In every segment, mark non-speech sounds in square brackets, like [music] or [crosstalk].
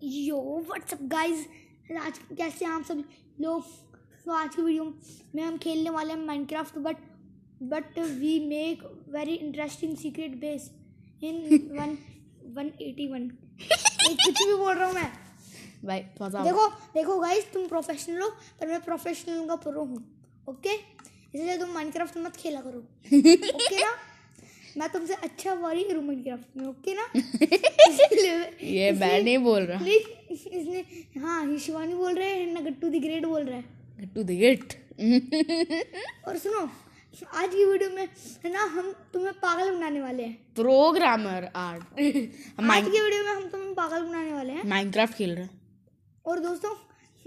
यो WhatsApp guys आज कैसे हैं आप सभी? लोग तो आज की वीडियो में हम खेलने वाले हैं Minecraft but but we make very interesting secret base in one one eighty one कुछ भी बोल रहा हूँ मैं। भाई थोड़ा देखो देखो गाइस तुम प्रोफेशनल हो पर मैं प्रोफेशनल का प्रो हूँ ओके इसलिए तुम माइनक्राफ्ट मत खेला करो [laughs] ओके ना? मैं तुमसे अच्छा वारी करूँ माइनक्राफ्ट में ओके ना? [laughs] ये मैं नहीं बोल रहा। इसने हाँ ये शिवानी बोल रहे हैं ना गट्टू दी ग्रेट बोल रहा है। टू द गेट [laughs] और सुनो आज की वीडियो में है ना हम तुम्हें पागल बनाने वाले हैं। प्रोग्रामर आर्ट [laughs] आज की वीडियो में हम तुम्हें पागल बनाने वाले हैं। माइनक्राफ्ट खेल रहे हैं। और दोस्तों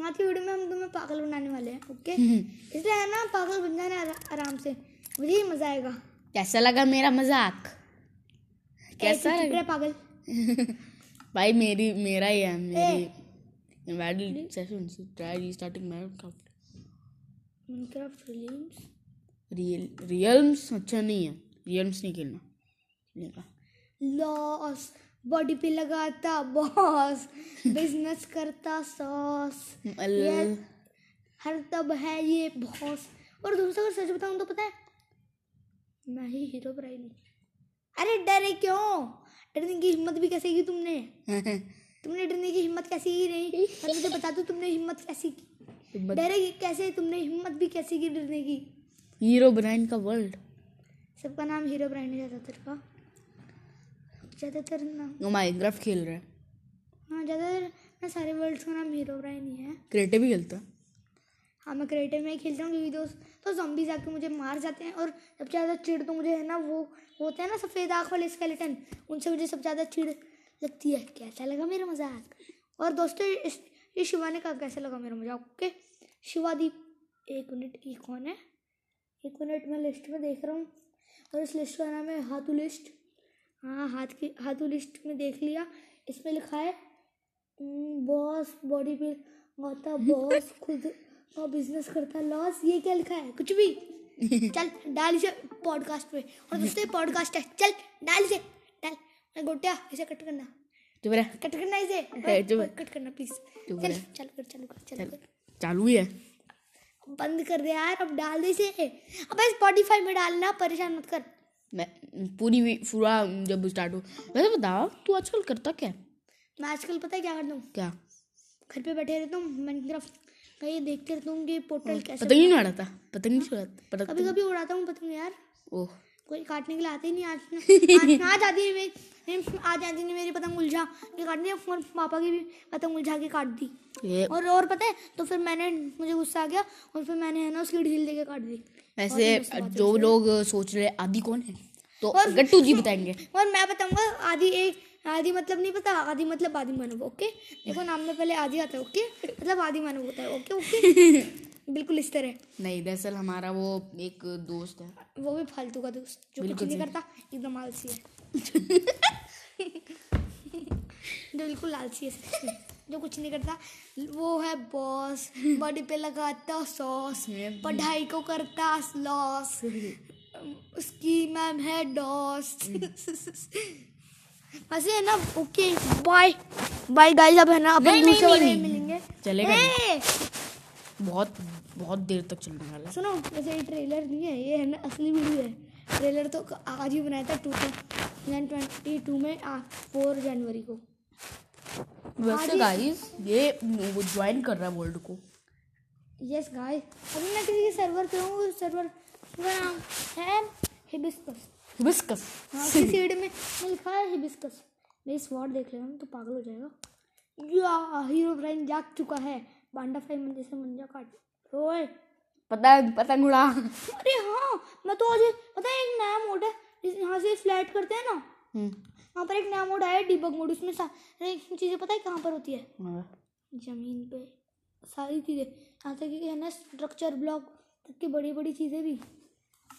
आज की वीडियो में हम तुम्हें पागल बनाने वाले हैं ओके इसलिए है ना पागल बन जाना आरा- आराम से। मुझे ही मज़ा आएगा। कैसा लगा मेरा मज़ाक? कैसा लगा? पागल। [laughs] भाई मेरी मेरा ही है मेरी invalid session so try restarting minecraft Minecraft release real reels अच्छा नहीं है। रियल्स नहीं खेलना। का लॉस बॉडी पे लगाता बॉस बिज़नेस [laughs] करता सॉस हर तब है ये बॉस और दूसरा अगर सच बताऊँ तो पता है मैं ही हीरो हूँ अरे डरे क्यों? डरने की हिम्मत भी कैसे की तुमने? [laughs] तुमने डरने की हिम्मत कैसे की नहीं? और मुझे बता दो तुमने हिम्मत कैसे की? डरे कैसे तुमने हिम्मत भी कैसे की डरने की? हीरो ब्रांड का वर्ल्ड। सबका नाम हीरो ब्रांड है ज़्यादातर का। ज़्यादातर नाम माइनक्राफ्ट खेल रहा है। हाँ ज़्यादातर मैं सारे वर्ल्ड्स का नाम हीरो ब्रांड ही है। क्रिएटिव भी खेलता है। हाँ मैं क्रिएटिव में ही खेलता हूँ, क्योंकि दोस्त तो जॉम्बीज आके मुझे मार जाते हैं और सबसे ज़्यादा चिड़ तो मुझे है ना वो होते हैं ना सफ़ेद आँख वाले स्केलेटन उनसे मुझे सबसे ज़्यादा चिड़ लगती है। कैसा लगा मेरा मज़ाक? और दोस्तों ये शिवा ने कहा, कैसा लगा मेरा मज़ाक? ओके शिवादीप एक मिनट, ये कौन है? एक मिनट, मैं लिस्ट में देख रहा हूँ, और इस लिस्ट का नाम है हाथू लिस्ट हाँ हाथ की, हाथू लिस्ट में देख लिया, इसमें लिखा है बॉस बॉडी पे आता बॉस खुद का बिज़नेस करता लॉस ये क्या लिखा है? कुछ भी। [laughs] चल डाल इसे पॉडकास्ट पे। और दोस्तों पॉडकास्ट है। चल डाल इसे। डाल। मैं गोटिया इसे कट करना। चुप रह कट करना इसे। [laughs] कट करना प्लीज़ चल चल कर चालू कर चालू। कर चालू ही है। बंद कर दे यार अब डाल दे इसे। अबे स्पॉटिफाई में डालना परेशान मत कर। मैं पूरी पूरा जब स्टार्ट हो। वैसे बताओ तू आजकल करता क्या मैं आजकल पता है क्या करता हूँ? क्या? घर पे बैठे रहता हूँ माइनक्राफ्ट ये देखते रहता हूँ कि पोर्टल कैसे पतंग नहीं उड़ाता? पतंग नहीं उड़ाता? पतंग कभी कभी उड़ाता हूँ पतंग यार। ओह। कोई काटने के लिए आते ही नहीं आज। [laughs] आज आती है मेरी। आज आती नहीं मेरी पतंग उलझा के काट दिया और पापा की भी पतंग उलझा के काट दी। और और पता है तो फिर मैंने मुझे गुस्सा आ गया और फिर मैंने है ना उसकी ढील देके काट दी। वैसे जो लोग सोच रहे आदि कौन है? तो गट्टू जी बताएँगे। [laughs] और मैं बताऊँगा आदि एक आदि मतलब नहीं पता आदि मतलब आदि मानव ओके देखो नाम में पहले आदि आता है ओके मतलब आदि मानव होता है ओके ओके [laughs] बिल्कुल इस तरह। नहीं दरअसल हमारा वो एक दोस्त है। वो भी फालतू का दोस्त जो कुछ नहीं करता एकदम आलसी है। [laughs] जो बिल्कुल आलसी है [laughs] जो कुछ नहीं करता वो है बॉस बॉडी पे लगाता सॉस पढ़ाई को करता लॉस उसकी मैम है डॉस वैसे है ना ओके बाय बाय गाइस अब है ना अपन दूसरे वाले। मिलेंगे। चलेगा बहुत बहुत देर तक चलने वाला सुनो वैसे ये ट्रेलर नहीं है ये है ना असली वीडियो है। ट्रेलर तो आज ही बनाया था टू थाउज़ेंड ट्वेंटी टू में फोर जनवरी को। वैसे गाइस ये वो ज्वाइन कर रहा है वर्ल्ड को। यस गाइस अभी मैं किसी के सर्वर पे हूँ सर्वर का नाम है हिबिस्कस हिबिस्कस हाँ सीड में। लिखा है हिबिस्कस मैं इस वर्ड देख लेगा तो पागल हो जाएगा। या हीरो ब्राइन जाग चुका है। बांडा फ्राई मंजे से मंजा काट। ओए पता है पतंग उड़ा अरे हाँ मैं तो आज पता है एक नया मोड है। यहाँ से फ्लैट करते हैं ना। हम्म, वहाँ पर एक नया मोड आया डिबग मोड उसमें सारी चीज़ें पता है कहाँ पर होती है? हाँ। ज़मीन पे। सारी चीज़ें। यहाँ तक कि है ना स्ट्रक्चर ब्लॉक तक की बड़ी बड़ी चीज़ें भी।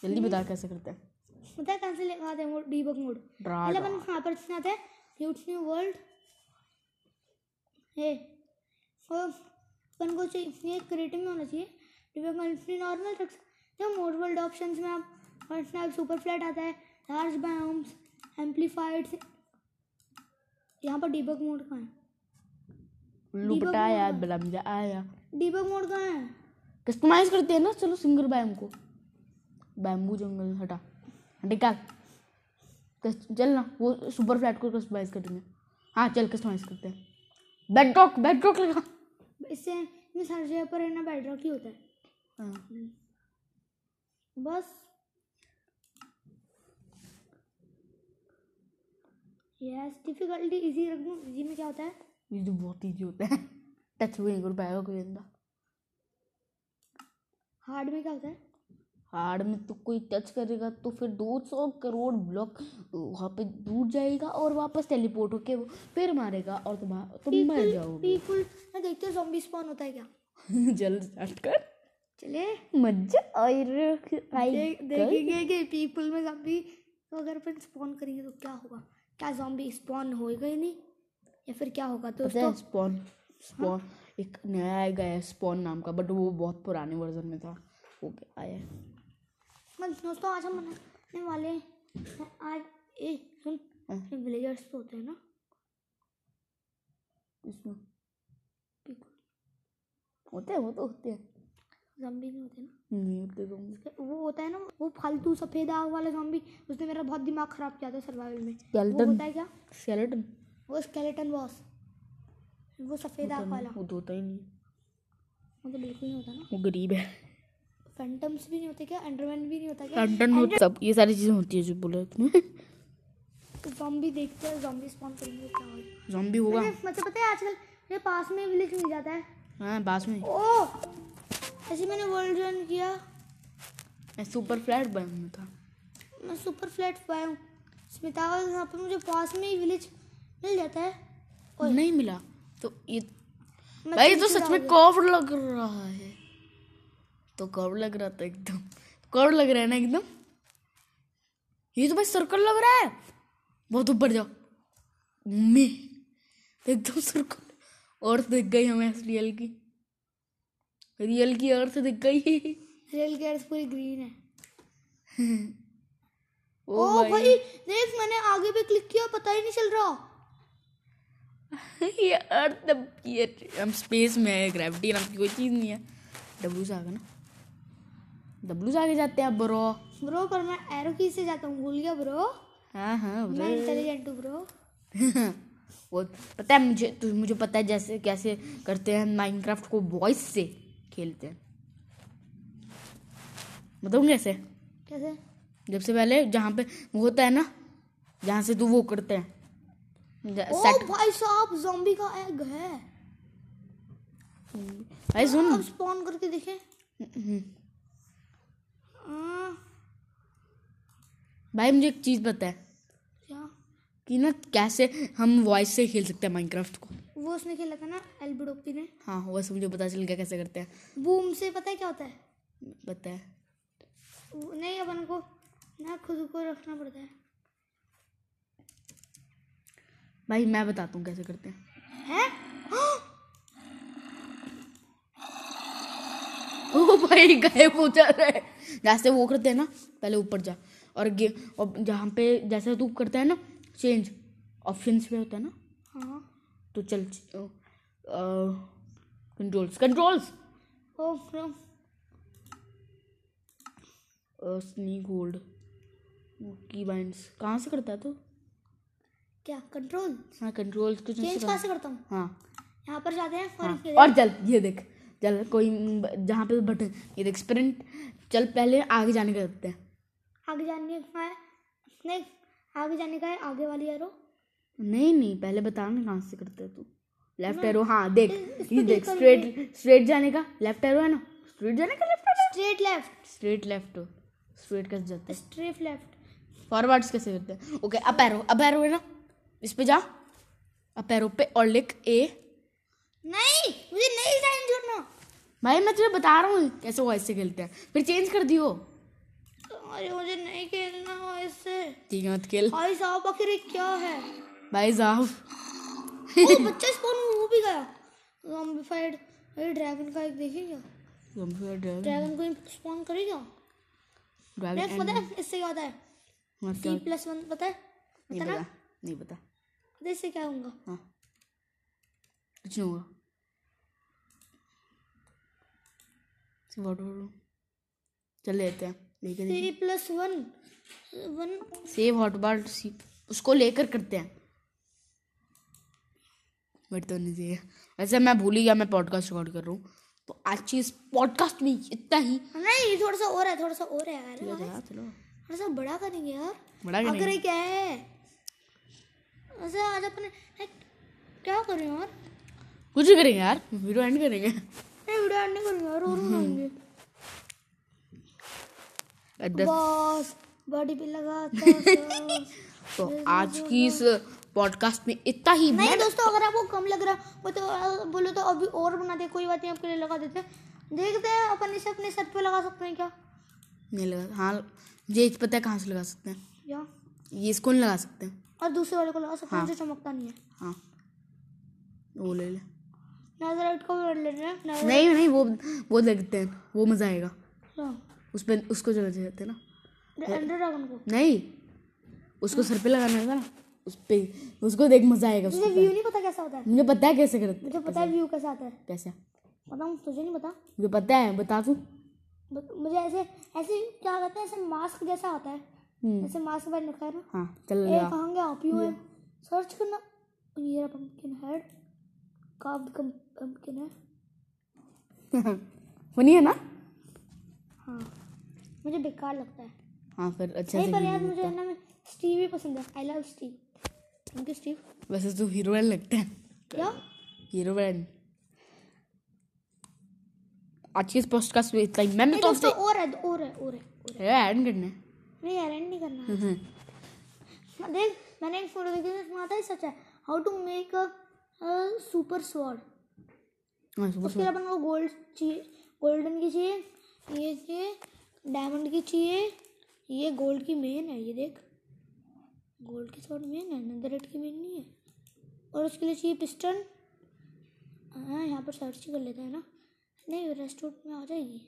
जल्दी बता कैसे करते हैं। पता है कहाँ से आते हैं वो मोड पहले अपन यहाँ पर आते हैं न्यू वर्ल्ड है और अपन को चाहिए क्रिएटिव में होना चाहिए। डिबग कंट्री नॉर्मल रख सकते हैं मोड वर्ल्ड ऑप्शंस में आप और सुपर फ्लैट आता है लार्ज बायोम्स एम्पलीफाइड यहाँ पर डिबग मोड कहाँ है? उल्लू Debug बलमजा आया डीबग मोड कहाँ है? कस्टमाइज करते हैं ना चलो सिंगर बैम को। बैम्बू जंगल हटा। कस- चल ना वो सुपर फ्लैट को कस्टमाइज करेंगे। हाँ चल कस्टमाइज करते हैं। बेडरॉक बेडरॉक लगा। इससे इसमें हर जगह पर है ना बेडरॉक ही होता है। हाँ। बस। यस डिफिकल्टी इजी रख। दूँ इजी में क्या होता है? ये तो बहुत ईजी होता है। टच भी नहीं कर पाएगा कोई बंदा हार्ड में क्या होता है? हार्ड में तो कोई टच करेगा तो फिर दो सौ करोड़ ब्लॉक वहाँ पे दूर जाएगा और वापस टेलीपोर्ट होके वो फिर मारेगा और तुम तुम मर जाओगे। मैं देखते हो जॉम्बी स्पॉन होता है क्या? [laughs] जल्द स्टार्ट कर। चले। मज़ा आई रे देखेंगे कि पीपल में जॉम्बी तो अगर अपन स्पॉन करेंगे तो क्या होगा? क्या जॉम्बी स्पॉन होएगा ही नहीं? या फिर क्या होगा दोस्तों? स्पॉन स्पॉन एक नया आएगा है स्पॉन नाम का बट वो बहुत पुराने वर्जन में था। वो आया है। दोस्तों आज हम बनाने वाले हैं आज ए सुन हाँ। विलेजर्स तो होते हैं ना? इसमें। होते हैं वो तो होते हैं। जॉम्बी नहीं होते ना? नहीं होते तो। वो होता है ना वो फालतू सफ़ेद आग वाला जॉम्बी उसने मेरा बहुत दिमाग खराब किया था सर्वाइवल में। स्केलेटन होता है क्या? स्केलेटन वो स्केलेटन बॉस वो सफ़ेद आग वाला। वो तो होता ही नहीं। वो तो बिल्कुल नहीं होता ना। वो गरीब है। फैंटम्स भी नहीं होते क्या? एंडरमैन भी नहीं होता क्या? लंडन सब ये सारी चीज़ें होती है जो बोले तुमने जॉम्बी देखते हैं जॉम्बी स्पॉन करेंगे क्या होगा जॉम्बी होगा। मतलब पता है आजकल मेरे पास में विलेज मिल जाता है। हाँ पास में। ओ ऐसे मैंने वर्ल्ड ज्वाइन किया। मैं सुपर फ्लैट बन था। मैं सुपर फ्लैट पाया हूँ। स्मिता यहाँ पे मुझे पास में ही विलेज मिल जाता है। नहीं मिला। तो ये भाई तो सच में। कर्व लग रहा है। तो कौड़ लग रहा था एकदम? कर्व लग रहा है ना एकदम? ये तो भाई सर्कल लग रहा है। बहुत ऊपर जाओ। मम्मी एकदम सर्कल अर्थ दिख गई हमें रियल की। रियल की अर्थ दिख गई। रियल की अर्थ पूरी ग्रीन है। [laughs] ओ ओ भाई। भाई देख मैंने आगे पे क्लिक किया पता ही नहीं चल रहा। [laughs] ये अर्थ ये हम स्पेस में है ग्रेविटी नाम की कोई चीज़ नहीं है। डब्लू से आगे ना। डब्लू से आगे जाते हैं ब्रो ब्रो पर मैं एरो की से जाता हूँ भूल गया ब्रो हाँ हाँ मैं इंटेलिजेंट हूँ ब्रो [laughs] वो पता है मुझे तो मुझे पता है जैसे कैसे करते हैं माइनक्राफ्ट को वॉइस से खेलते हैं। बताऊँ कैसे? कैसे? जब से पहले जहाँ पे वो होता है ना जहाँ से तू वो करते हैं। ओ भाई साहब जॉम्बी का एग है। भाई सुन। स्पॉन करके देखें। हम्म, आ, भाई मुझे एक चीज़ पता है। क्या? कि ना कैसे हम वॉइस से खेल सकते हैं माइनक्राफ्ट को। वो उसने खेला था ना एल्बिडोपी ने। हाँ वैसे मुझे पता चल गया कैसे करते हैं। बूम से पता है क्या होता है? पता है। नहीं अपन को ना खुद को रखना पड़ता है। भाई मैं बताता हूँ कैसे करते हैं। भाई गायब हो जा रहा है। जैसे वो करते हैं ना पहले ऊपर जा। और गे और जहाँ पे जैसे तू करता है ना चेंज ऑप्शंस पे होता है ना हाँ। तो चल controls controls sneak hold key binds कहाँ से करता है तू? क्या कंट्रोल हाँ कंट्रोल्स कुछ चेंज कहाँ से करता हूँ? हाँ। यहाँ पर जाते हैं और हाँ। और चल ये देख। चल कोई जहाँ पे बटन ये देख स्प्रिंट चल पहले आगे जाने का करते हैं। आगे जाने का है? नहीं आगे जाने का है आगे वाली एरो नहीं नहीं पहले बता ना कहाँ से करते हैं तू। लेफ़्ट एरो हाँ देख ये देख स्ट्रेट स्ट्रेट जाने का लेफ़्ट एरो है ना? स्ट्रेट जाने का left straight left straight left straight कैसे जाते हैं? स्ट्रेट लेफ़्ट फॉरवर्ड्स कैसे करते हैं? Okay up arrow up arrow है ना? इस पे जा। अप एरो पे और लिख ए नहीं मुझे नहीं साइन करना भाई मैं तुझे बता रहा हूँ कैसे वो ऐसे खेलते हैं। फिर चेंज कर दियो। अरे मुझे नहीं खेलना हो इससे ठीक है मत खेल। भाई साहब आखिर क्या है? भाई साहब ओ बच्चा स्पॉन हो भी गया। जॉम्बिफाइड अरे ड्रैगन का एक देखेंगे ड्रैगन ड्रैगन को स्पॉन करेगा नेक्स्ट पता है इससे क्या होता है सी प्लस वन पता है? नहीं पता नहीं पता। पता इससे क्या होगा? हाँ। कुछ नहीं होगा। सेव हॉटबॉल चल लेते हैं लेकर C plus one one save hotbar उसको लेकर करते हैं। बट तो नहीं चाहिए। वैसे मैं भूल ही गया मैं पॉडकास्ट रिकॉर्ड कर रहा हूँ। तो आज की इस पॉडकास्ट में इतना ही। नहीं थोड़ा सा और है थोड़ा सा और है यार। चलो थोड़ा सा बड़ा करेंगे यार। बड़ा करेंगे। अगर क्या है? वैसे आज अपने क्या करें यार? कुछ भी करेंगे यार वीडियो एंड करेंगे। नहीं वीडियो एंड नहीं करेंगे यार और बनाएँगे बॉस बॉडी पे लगा तो आज की इस पॉडकास्ट में इतना ही। नहीं दोस्तों अगर आपको कम लग रहा वो तो बोलो तो अभी और बना दे कोई बात नहीं आपके लिए लगा देते हैं। देखते हैं अपन इसे अपने सर पे लगा सकते हैं क्या? नहीं लगा हाँ ये पता है कहाँ से लगा सकते हैं। या। ये इसको नहीं लगा सकते। हैं और दूसरे वाले को लगा सकते हैं हाँ। जो चमकता नहीं है। हाँ। वो ले ले। नजराइट को भी ले रहे हैं नहीं नहीं वो वो लगते हैं वो मज़ा आएगा। हाँ। उस पर उसको चले जाते हैं ना। को? नहीं उसको सर पे लगाना है ना उस पे उसको देख मज़ा आएगा मुझे व्यू नहीं पता कैसा होता है। मुझे पता है कैसे करते मुझे पता है व्यू कैसा आता है। कैसे? बताऊँ तुझे नहीं पता। मुझे पता है बता तू। मुझे ऐसे ऐसे क्या कहते हैं ऐसे मास्क जैसा आता है। हम्म। ऐसे मास्क पहन रखा है ना। हाँ चल ए लगा कहाँ गया? आप यू है। सर्च करना। ये पंपकिन हेड कार्व्ड पंपकिन है? [laughs] फनी है ना? हाँ। मुझे बेकार लगता है। हाँ फिर अच्छा नहीं पर यार मुझे है। ना स्टीव ही पसंद है। I love Steve thank you Steve वैसे तो हीरोइन लगते हैं। क्या? हीरोइन आज की इस पॉडकास्ट में इतना ही। मैंने तो दोस्तों और है और है और है है। ऐड करना है। नहीं यार end नहीं करना हम्म, देख मैंने एक फ़ोटो देखी थी उसमें आता है सच है how to make a super sword हाँ उसके लिए अपन को गोल्ड चाहिए गोल्डन की चाहिए ये चाहिए डायमंड की चाहिए ये गोल्ड की मेन है ये देख। गोल्ड की स्वॉर्ड मेन है नंदरेट की मेन नहीं है। और उसके लिए चाहिए पिस्टन हाँ यहाँ पर सर्च ही कर लेते हैं ना। नहीं रेस्टोरेंट में आ जाएगी।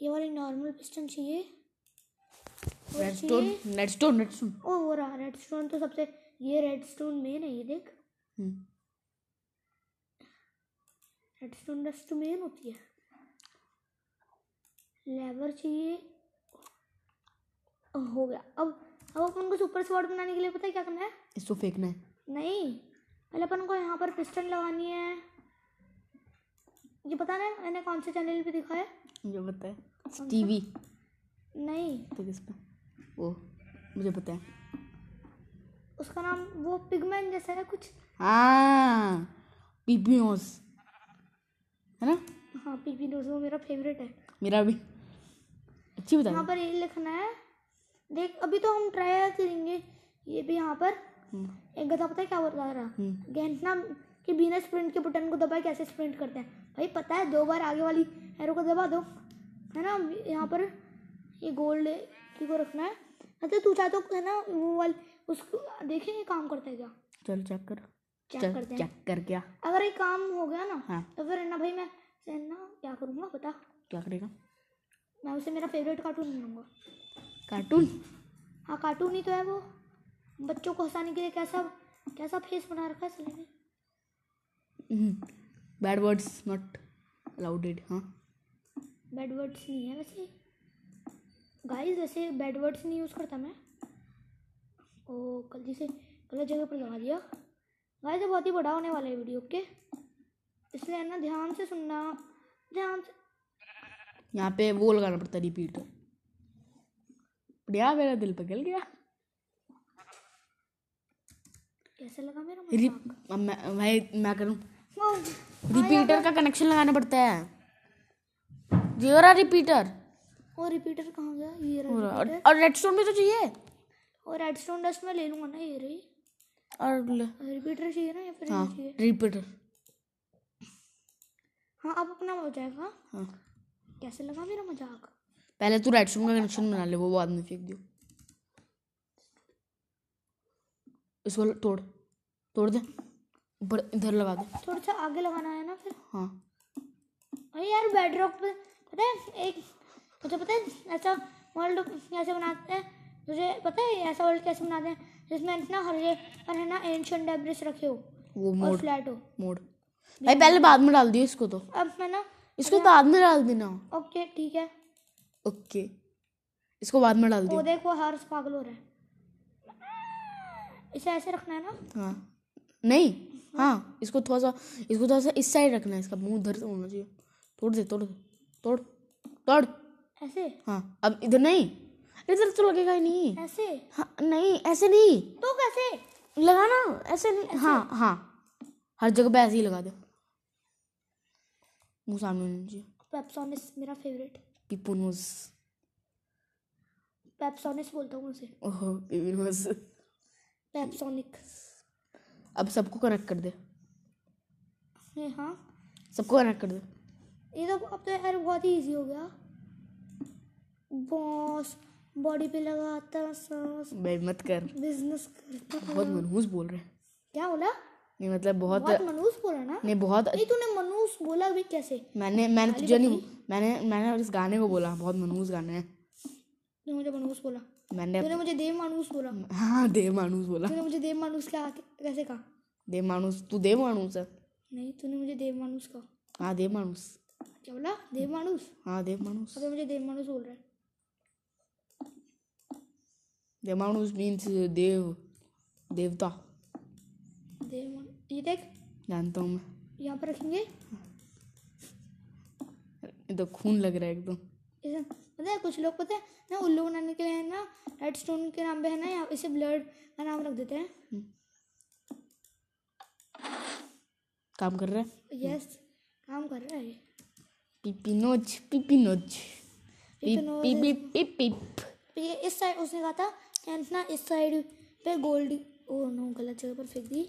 ये वाली नॉर्मल पिस्टन चाहिए। रेडस्टोन रेडस्टोन रेडस्टोन ओ हो रहा रेड स्टोन तो सबसे ये रेड स्टोन मेन है ये देख। हम्म, रेड स्टोन डस्ट मेन होती है। लेवर चाहिए। हो गया। अब अब अपन को सुपर स्वॉर्ड बनाने के लिए पता है क्या करना है? इसको फेंकना है। नहीं। पहले अपन को यहाँ पर पिस्टन लगानी है। ये पता ना मैंने कौन से चैनल पे दिखा है? मुझे पता है। टीवी नहीं। तो किस पे? वो मुझे पता है। उसका नाम वो पिगमैन जैसा है कुछ हाँ पीपीओस है ना? हाँ पीपी वो मेरा फेवरेट है। मेरा भी। अच्छी बता। यहाँ पर ये लिखना है। देख अभी तो हम ट्राई करेंगे। ये भी यहाँ पर। एक गधा पता है क्या बता रहा? हम्म। गेंटना के बिना स्प्रिंट के बटन को दबाए कैसे स्प्रिंट करते हैं? भाई पता है दो बार आगे वाली एरो को दबा दो। है ना? यहाँ पर ये गोल्ड की को रखना है। मतलब तू चाहे तो है ना वो वाली उसको देखें ये काम करता है क्या। चल चेक कर। चेक करते चेक कर क्या अगर ये काम हो गया ना हाँ। तो फिर ना भाई मैं ना क्या करूँगा बता। क्या करेगा? मैं उसे मेरा फेवरेट कार्टून बनाऊँगा कार्टून हाँ कार्टून ही तो है वो। बच्चों को हंसाने के लिए कैसा कैसा फेस बना रखा है सली ने। बैड वर्ड्स नॉट अलाउडेड हाँ। बैड वर्ड्स नहीं है वैसे। गाइस वैसे बैड वर्ड्स नहीं यूज़ करता मैं। ओ गलती से गलत जगह पर लगा दिया। गाइस ये बहुत ही बड़ा होने वाला है वीडियो ओके इसलिए है ना ध्यान से सुनना ध्यान से यहाँ पे वो लगाना पड़ता है रिपीटर बढ़िया मेरा दिल पिघल गया। कैसे लगा मेरा मज़ाक? मैं भाई मैं करूँ? रिपीटर का कनेक्शन लगाना पड़ता है। ये रहा रिपीटर और रिपीटर कहाँ गया? ये रहा और और रेडस्टोन भी तो चाहिए। और रेडस्टोन डस्ट में ले लूँगा ना ये रही। और रिपीटर चाहिए ना या फिर हाँ रिपीटर हाँ अब अपना हो जाएगा। हाँ। कैसे लगा मेरा मज़ाक? पहले तू रेडस्टोन का कनेक्शन बना ले वो बाद में फेंक दियो। इसको तोड़ तोड़ दे। ऊपर इधर लगा दे। थोड़ा सा आगे लगाना है ना फिर। हाँ। अरे यार बेड रॉक पे पता है एक तुझे पता है ऐसा वर्ल्ड कैसे बनाते हैं? तुझे पता है ऐसा वर्ल्ड कैसे बनाते हैं? जिसमें ना हर पर है ना एंशियंट डेब्रिस रखे हो वो मोड फ्लैट हो। मोड। भाई पहले बाद में डाल दियो इसको तो। अब मैं ना इसको बाद में डाल देना। ओके ठीक है। ओके। इसको बाद में डाल दियो। देख हर्ष पागल हो रहा है। इसे ऐसे रखना है ना? हाँ। नहीं हाँ इसको थोड़ा सा इसको थोड़ा सा इस साइड रखना है इसका मुँह इधर से होना चाहिए। तोड़ दे तोड़ दे तोड़ तोड़। ऐसे? हाँ अब इधर नहीं। इधर तो लगेगा ही नहीं। ऐसे? हाँ नहीं ऐसे नहीं। तो कैसे? लगाना ऐसे नहीं। ऐसे? हाँ हाँ। हर जगह पे ऐसे ही लगा दो। मुँह सामने होना पेप्सोनिस मेरा फेवरेट पिपुनोस पेप्सोनिस बोलता हूँ उसे। ओह पिपुनोस पेप्सोनिक अब सबको कनेक्ट कर दे। ये हाँ। सबको कनेक्ट कर दे। ये तो अब तो यार बहुत ही इजी हो गया। बॉस। बॉडी पे लगाता सांस। बे मत कर। बिज़नेस करता बहुत मनहूस बोल रहे हैं। क्या बोला? नहीं मतलब बहुत बहुत मनूस बोला ना? नहीं बहुत नहीं तूने मनूस बोला भी कैसे? मैंने मैंने तुझे नहीं मैंने मैंने इस गाने को बोला बहुत मनहूस गाने हैं। तूने मुझे मनूस बोला। मैंने तूने मुझे देव मानूस बोला। हाँ देव मानुस बोला। तूने मुझे देव मानूस क्या कैसे कहा? देव मानुस तू देव मानुस है? नहीं तूने मुझे देव मानूस कहा। हाँ देव मानुस। क्या बोला? देव मानूस? हाँ देव मानुस। अबे मुझे देव मानूस बोल रहा है। देव मानुस मीन्स देव देवता देव ये देख। जानता हूँ मैं। यहाँ पर रखेंगे। ये तो खून लग रहा है एकदम। पता है कुछ लोग पता है ना उल्लू बनाने के लिए है ना रेड स्टोन के नाम पे है ना यहाँ इसे ब्लड का नाम रख देते हैं। काम कर रहा है? यस काम कर रहा है पिपिनोच पिपिनोच पिप पिपिनोज पिप पिप पिप पिप ये इस साइड उसने कहा था कि ना इस साइड पे गोल्ड ओ नो गलत जगह पर फेंक दी।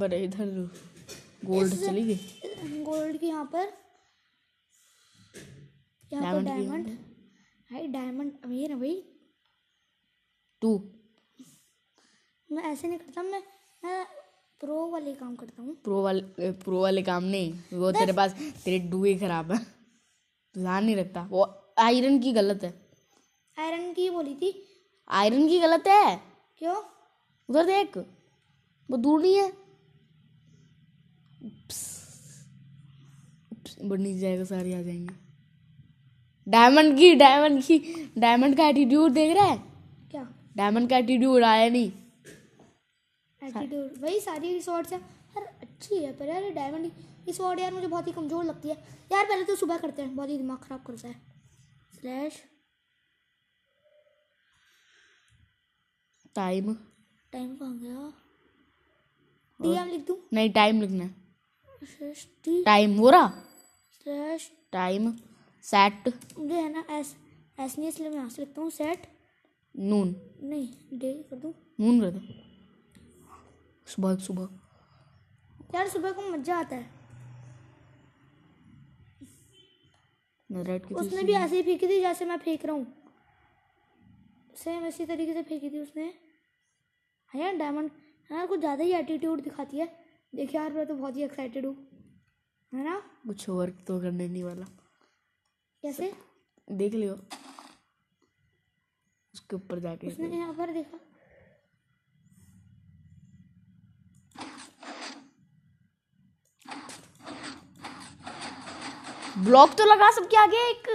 बड़े इधर गोल्ड चली गई। गोल्ड की यहाँ पर यहाँ पर डायमंड भाई डायमंड अमीर है भाई। तू मैं ऐसे नहीं करता मैं मैं प्रो वाले काम करता हूँ। प्रो वाले प्रो वाले काम नहीं वो तेरे पास तेरे डुए खराब है। ध्यान नहीं रखता वो आयरन की गलत है। आयरन की बोली थी। आयरन की गलत है। क्यों? उधर देख वो दूर नहीं है। उप्स, जाएगा सारे आ जाएँगे। डायमंड की डायमंड की डायमंड का एटीट्यूड देख रहा है? क्या? डायमंड का एटीट्यूड आया नहीं। एटीट्यूड वही सारी रिसोर्ट्स है। यार अच्छी है पर यार डायमंड स्वॉर्ड यार मुझे बहुत ही कमज़ोर लगती है। यार पहले तो सुबह करते हैं बहुत ही दिमाग ख़राब करता है। स्लैश टाइम टाइम कहाँ गया? डीएम लिख दूँ? नहीं टाइम लिखना है। टाइम हो रहा? स्लैश टाइम सेट मुझे है ना एस एस नहीं इसलिए मैं यहाँ से लिखता हूँ सेट नून नहीं डे कर दूँ? नून कर दो। सुबह सुबह। यार सुबह को मज़ा आता है। नेटराइट की उसने भी ऐसे ही फेंकी थी जैसे मैं फेंक रहा हूँ। सेम इसी तरीके से फेंकी थी उसने। हाँ यार डायमंड यार कुछ ज़्यादा ही एटीट्यूड दिखाती है। देखिए यार मैं तो बहुत ही एक्साइटेड हूँ। है ना? कुछ वर्क तो करने नहीं वाला। कैसे? देख लियो। उसके ऊपर जाके उसने यहाँ पर देखा। ब्लॉक तो लगा सबके आगे एक।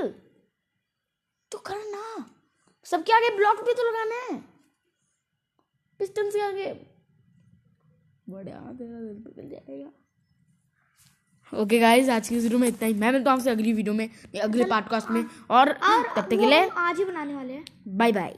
तो करना सबके आगे ब्लॉक भी तो लगाना है। पिस्टन से आगे। बढ़िया तेरा दिल पिघल जाएगा। ओके गाइस आज की वीडियो में इतना ही। मैं मिलता हूँ आपसे अगली वीडियो में अगले पॉडकास्ट में। और तब तक के लिए आज ही बनाने वाले हैं। Bye bye